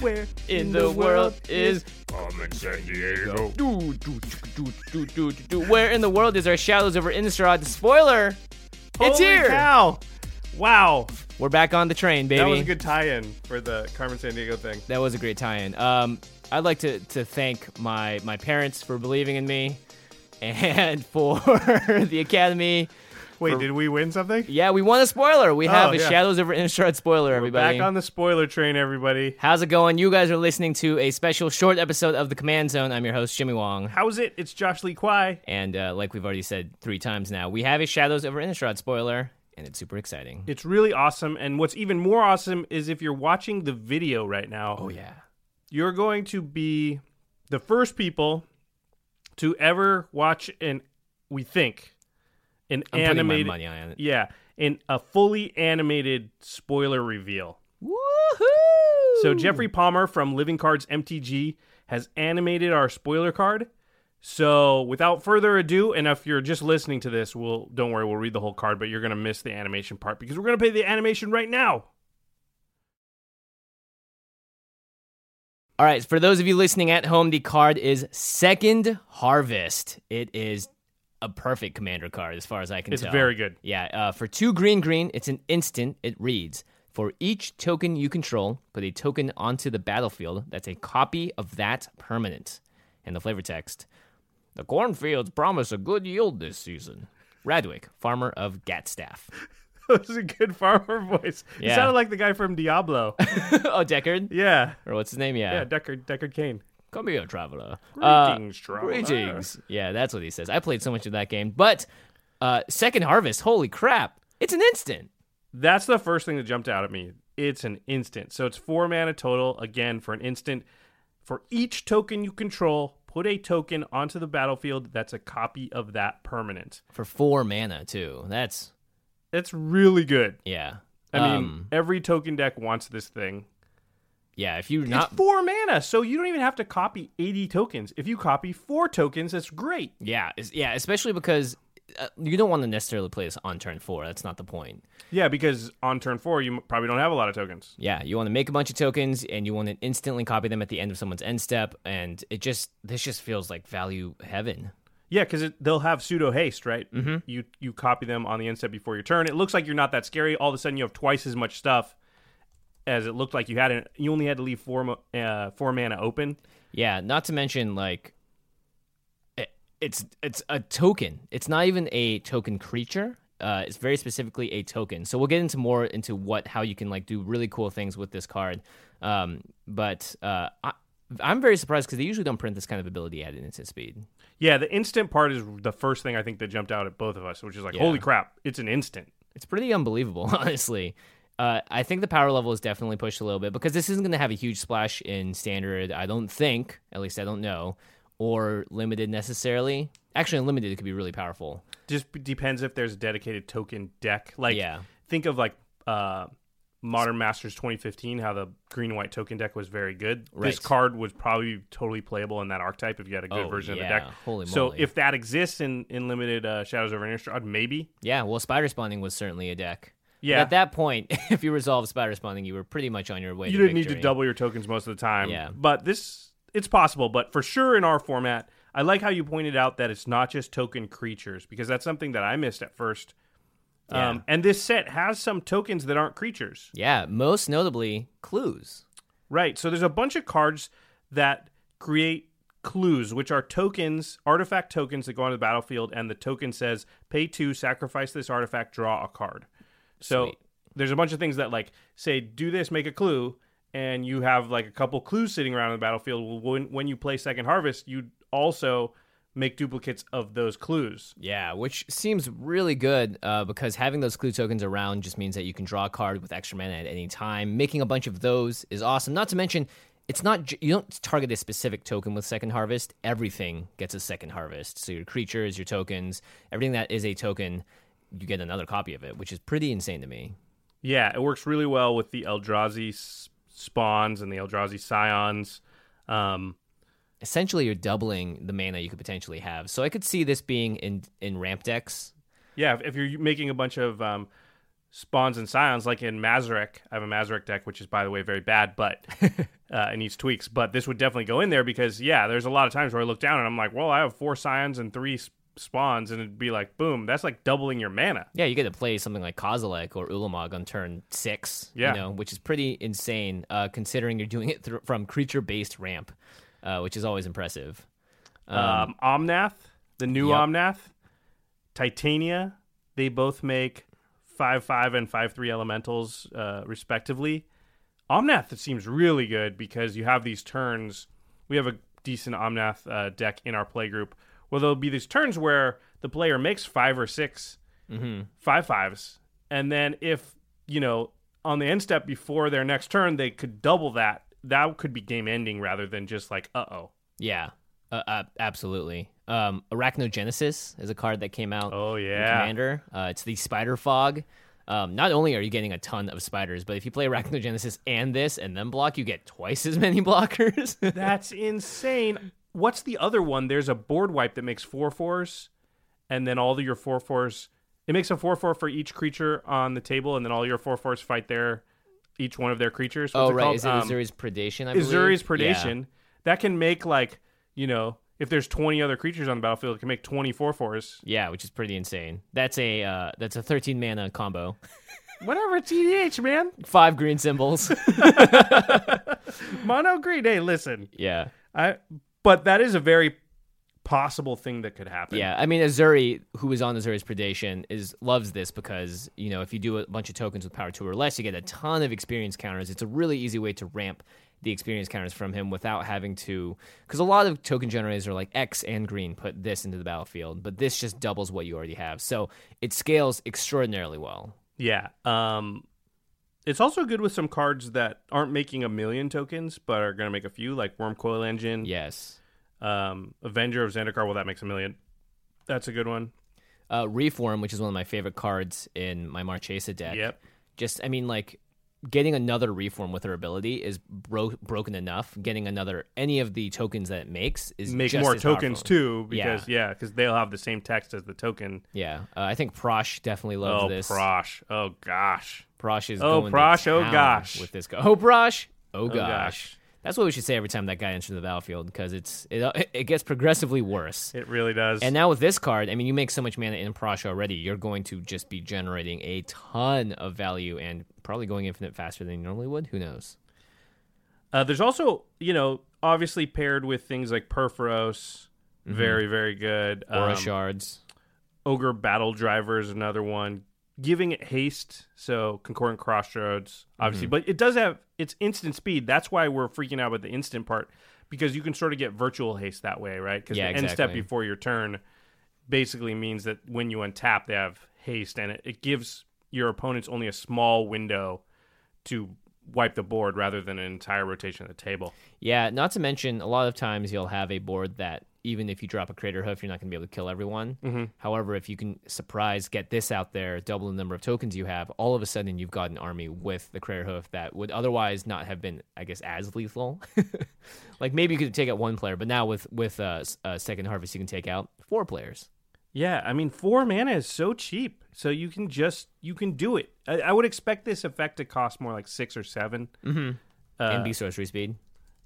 Where in the world is I'm in San Diego. do, do, do, do, do, do, do. Where in the world is our Shadows over Innistrad spoiler? it's Holy here. Cow. Wow. We're back on the train, baby. That was a good tie-in for the Carmen Sandiego thing. That was a great tie-in. Um, I'd like to, to thank my my parents for believing in me, and for the Academy. Wait, did we win something? Yeah, we won a spoiler. We have Oh, a yeah. Shadows over Innistrad spoiler, everybody. Back on the spoiler train, everybody. How's it going? You guys are listening to a special short episode of the Command Zone. I'm your host, Jimmy Wong. How's it? It's Josh Lee Kwai. And uh, like we've already said three times now, we have a Shadows over Innistrad spoiler, and it's super exciting. It's really awesome, and what's even more awesome is if you're watching the video right now. Oh, yeah. you're going to be the first people to ever watch an we think an I'm animated money on it. yeah in a fully animated spoiler reveal Woohoo! so jeffrey palmer from living cards mtg has animated our spoiler card so without further ado and if you're just listening to this we'll don't worry we'll read the whole card but you're going to miss the animation part because we're going to play the animation right now All right, for those of you listening at home, the card is Second Harvest. It is a perfect commander card as far as I can It's tell. It's very good. Yeah, uh, for two green green, it's an instant. It reads For each token you control, put a token onto the battlefield that's a copy of that permanent. And the flavor text The cornfields promise a good yield this season. Radwick, farmer of Gatstaf. that was a good farmer voice it Yeah. sounded like the guy from diablo oh, Deckard? yeah Or what's his name? Yeah. yeah deckard deckard Cain Come here, traveler. Greetings, Uh, traveler. Greetings. Yeah, that's what he says. I played so much of that game. But uh, Second Harvest, holy crap. It's an instant. That's the first thing that jumped out at me. It's an instant. So it's four mana total, again, for an instant. For each token you control, put a token onto the battlefield that's a copy of that permanent. For four mana, too. That's, That's really good. yeah. I mean, Um, every token deck wants this thing. Yeah, if you're not. it's four mana, so you don't even have to copy 80 tokens. If you copy four tokens, that's great. Yeah, yeah, especially because uh, you don't want to necessarily play this on turn four. That's not the point. Yeah, because on turn four, you probably don't have a lot of tokens. Yeah, you want to make a bunch of tokens and you want to instantly copy them at the end of someone's end step. And it just, this just feels like value heaven. Yeah, because they'll have pseudo haste, right? Mm-hmm. You you copy them on the end step before your turn. It looks like you're not that scary. All of a sudden, you have twice as much stuff as it looked like you had. And you only had to leave four uh, four mana open. Yeah, not to mention like it, it's it's a token. It's not even a token creature. Uh, it's very specifically a token. So we'll get into more into what how you can like do really cool things with this card. Um, but uh, I, I'm very surprised because they usually don't print this kind of ability at instant speed. Yeah, the instant part is the first thing I think that jumped out at both of us, which is like, Yeah. holy crap, it's an instant. It's pretty unbelievable, honestly. Uh, I think the power level is definitely pushed a little bit because this isn't going to have a huge splash in standard. I don't think, at least I don't know, or limited necessarily. Actually, in limited, it could be really powerful. Just depends if there's a dedicated token deck. Like, Yeah. think of like uh, Modern Masters 2015, how the green and white token deck was very good. This card was probably totally playable in that archetype if you had a good Oh, version yeah. of the deck. Holy so moly. if that exists in, in limited uh, Shadows over Innistrad, maybe. Yeah, well, spider spawning was certainly a deck. But Yeah. at that point, if you resolved spider spawning, you were pretty much on your way. you didn't need to double your tokens most of the time. Yeah. But this, it's possible. But for sure in our format, I like how you pointed out that it's not just token creatures because that's something that I missed at first. Yeah. Um, and this set has some tokens that aren't creatures. Yeah, most notably clues. Right. So there's a bunch of cards that create clues, which are tokens, artifact tokens that go on the battlefield, and the token says pay two, sacrifice this artifact, draw a card. So Sweet. there's a bunch of things that like say do this, make a clue, and you have like a couple clues sitting around on the battlefield. Well, when when you play Second Harvest, you also make duplicates of those clues. Yeah, which seems really good uh, because having those clue tokens around just means that you can draw a card with extra mana at any time. Making a bunch of those is awesome. Not to mention, it's not you don't target a specific token with Second Harvest. Everything gets a Second Harvest. So your creatures, your tokens, everything that is a token, you get another copy of it, which is pretty insane to me. Yeah, it works really well with the Eldrazi spawns and the Eldrazi scions. Um, Essentially, you're doubling the mana you could potentially have. So I could see this being in in ramp decks. Yeah, if, you're making a bunch of um, spawns and scions, like in Mazirek, I have a Mazirek deck, which is by the way very bad, but uh, it needs tweaks. But this would definitely go in there because yeah, there's a lot of times where I look down and I'm like, well, I have four scions and three spawns, and it'd be like, boom, that's like doubling your mana. Yeah, you get to play something like Kozilek or Ulamog on turn six. Yeah. you know, which is pretty insane uh, considering you're doing it through, from creature-based ramp, uh, which is always impressive. Um, Omnath, the new Yep. Omnath, Titania, they both make five five and five three elementals uh, respectively. Omnath it seems really good because you have these turns. We have a decent Omnath uh, deck in our play group where there'll be these turns where the player makes five or 6 five fives, and then if you know on the end step before their next turn they could double that. That could be game ending rather than just like uh oh. Yeah, uh, uh, absolutely. Um, Arachnogenesis is a card that came out. Oh, yeah. Commander. Uh, it's the Spider Fog. Um, not only are you getting a ton of spiders, but if you play Arachnogenesis and this and then block, you get twice as many blockers. That's insane. What's the other one? There's a board wipe that makes four fours, and then all of your four fours. It makes a four four for each creature on the table, and then all your four fours fight their each one of their creatures. What's oh it right, called? is it Um, Ezuri's Predation? I believe? Ezuri's Yeah. Predation. That can make like you know if there's 20 other creatures on the battlefield, it can make 20 four fours. Yeah, which is pretty insane. That's a uh, that's a 13 mana combo. Whatever, EDH, man. Five green symbols. Mono green. Hey, listen, yeah. I. But that is a very possible thing that could happen. Yeah, I mean Ezuri, who is on Ezuri's Predation, is loves this because you know if you do a bunch of tokens with power two or less, you get a ton of experience counters. It's a really easy way to ramp the experience counters from him without having to, because a lot of token generators are like X and green, put this into the battlefield, but this just doubles what you already have, so it scales extraordinarily well. Yeah. Um, it's also good with some cards that aren't making a million tokens, but are going to make a few, like Wurmcoil Engine, Yes. um, Avenger of Zendikar. Well, that makes a million. That's a good one. Uh, Reform, which is one of my favorite cards in my Marchesa deck. Yep. Just, I mean, like getting another reform with her ability is bro- broken enough. Getting another any of the tokens that it makes is Make more tokens powerful. too, because yeah, because they'll have the same text as the token. Yeah, uh, I think Prosh definitely loves oh, this. Prosh. Oh gosh. Prosh is Oh, going to Prosh, oh, gosh. with this guy. Oh Prosh, oh gosh. gosh. That's what we should say every time that guy enters the battlefield because it's it, it gets progressively worse. It really does. And now with this card, I mean, you make so much mana in Prosh already, you're going to just be generating a ton of value and probably going infinite faster than you normally would. Who knows? Uh, there's also, you know, obviously paired with things like Purphoros, very, very good. Aura Um, shards. Ogre Battledriver is another one. Giving it haste, so Concordant Crossroads, obviously, Mm-hmm. but it does have its instant speed. That's why we're freaking out about the instant part because you can sort of get virtual haste that way, right? Because Yeah, the end step before your turn basically means that when you untap, they have haste, and it, it gives your opponents only a small window to wipe the board rather than an entire rotation of the table. Yeah, not to mention a lot of times you'll have a board that even if you drop a Craterhoof, you're not going to be able to kill everyone. Mm-hmm. However, if you can surprise, get this out there, double the number of tokens you have, all of a sudden you've got an army with the Craterhoof that would otherwise not have been, I guess, as lethal. like maybe you could take out one player, but now with with uh, uh, second harvest, you can take out four players. Yeah, I mean, four mana is so cheap, so you can just you can do it. I, I would expect this effect to cost more like six or 7 Mm-hmm. Uh, and be sorcery speed.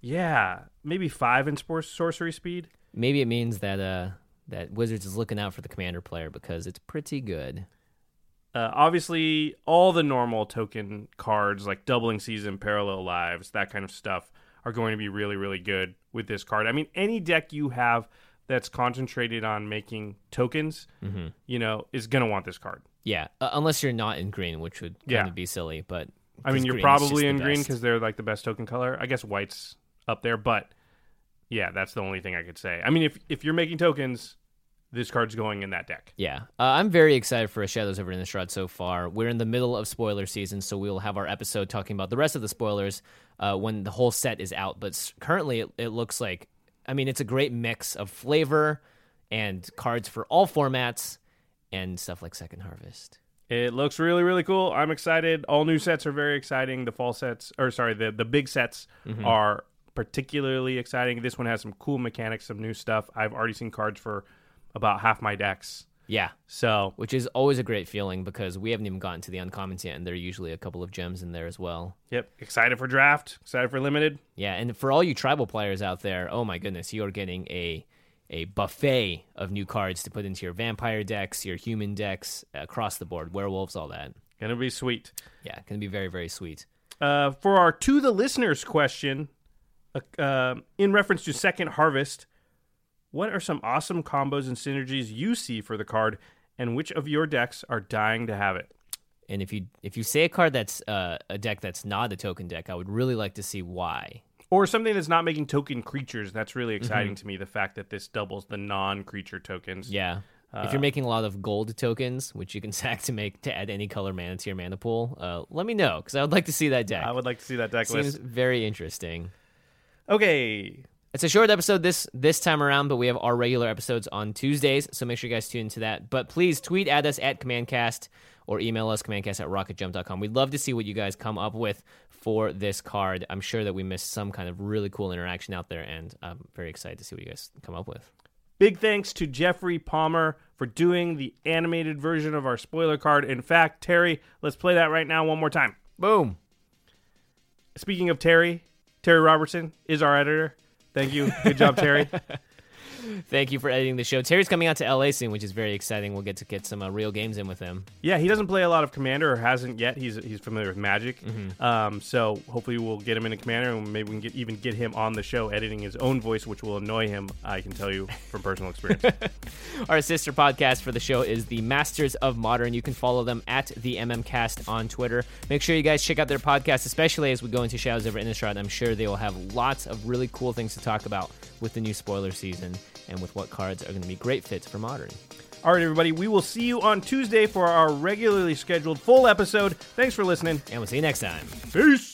yeah, maybe five in sorcery speed. Maybe it means that uh that Wizards is looking out for the commander player because it's pretty good. Uh, obviously, all the normal token cards like doubling season, parallel lives, that kind of stuff are going to be really, really good with this card. I mean, any deck you have that's concentrated on making tokens, Mm-hmm. you know, is going to want this card. Yeah, uh, unless you're not in green, which would kind Yeah. of be silly. But I mean, you're probably in green because they're like the best token color. I guess white's up there, but yeah, that's the only thing I could say. I mean, if if you're making tokens, this card's going in that deck. Yeah, uh, I'm very excited for a Shadows over Innistrad so far. We're in the middle of spoiler season, so we'll have our episode talking about the rest of the spoilers uh, when the whole set is out. But currently, it, it looks like, I mean, it's a great mix of flavor and cards for all formats and stuff like Second Harvest. It looks really, really cool. I'm excited. All new sets are very exciting. The fall sets, or sorry, the the big sets Mm-hmm. are particularly exciting. This one has some cool mechanics, some new stuff. I've already seen cards for about half my decks. Yeah, So which is always a great feeling because we haven't even gotten to the uncommons yet, and there are usually a couple of gems in there as well. yep, excited for draft. Excited for limited. Yeah, and for all you tribal players out there, oh my goodness, you are getting a a buffet of new cards to put into your vampire decks, your human decks, across the board, werewolves, all that. Gonna be sweet. Yeah, gonna be very very sweet. Uh, for our to the listeners question, uh, uh, in reference to Second Harvest, what are some awesome combos and synergies you see for the card, and which of your decks are dying to have it? And if you if you say a card that's uh, a deck that's not a token deck, I would really like to see why. Or something that's not making token creatures. That's really Mm-hmm. exciting to me. The fact that this doubles the non-creature tokens. Yeah. if you're making a lot of gold tokens, which you can sack to make to add any color mana to your mana pool, uh, let me know because I would like to see that deck. I would like to see that deck Seems list. very interesting. Okay, It's a short episode this this time around, but we have our regular episodes on Tuesdays, so make sure you guys tune into that. But please tweet at us at CommandCast or email us commandcast at rocketjump.com. We'd love to see what you guys come up with for this card. I'm sure that we missed some kind of really cool interaction out there, and I'm very excited to see what you guys come up with. Big thanks to Jeffrey Palmer for doing the animated version of our spoiler card. In fact, Terry, let's play that right now one more time. Boom. Speaking of Terry, Terry Robertson is our editor. Thank you. Good job, Terry. Thank you for editing the show. Terry's coming out to LA soon, which is very exciting. We'll get to get some uh, real games in with him. Yeah, he doesn't play a lot of Commander or hasn't yet. He's he's familiar with Magic. Um, so hopefully we'll get him into Commander and maybe we can get, even get him on the show editing his own voice, which will annoy him. I can tell you from personal experience. Our sister podcast for the show is the Masters of Modern. You can follow them at the MMCast on Twitter. Make sure you guys check out their podcast, especially as we go into Shadows over Innistrad. I'm sure they will have lots of really cool things to talk about with the new spoiler season and with what cards are going to be great fits for Modern. All right, everybody, we will see you on Tuesday for our regularly scheduled full episode. Thanks for listening. And we'll see you next time. Peace.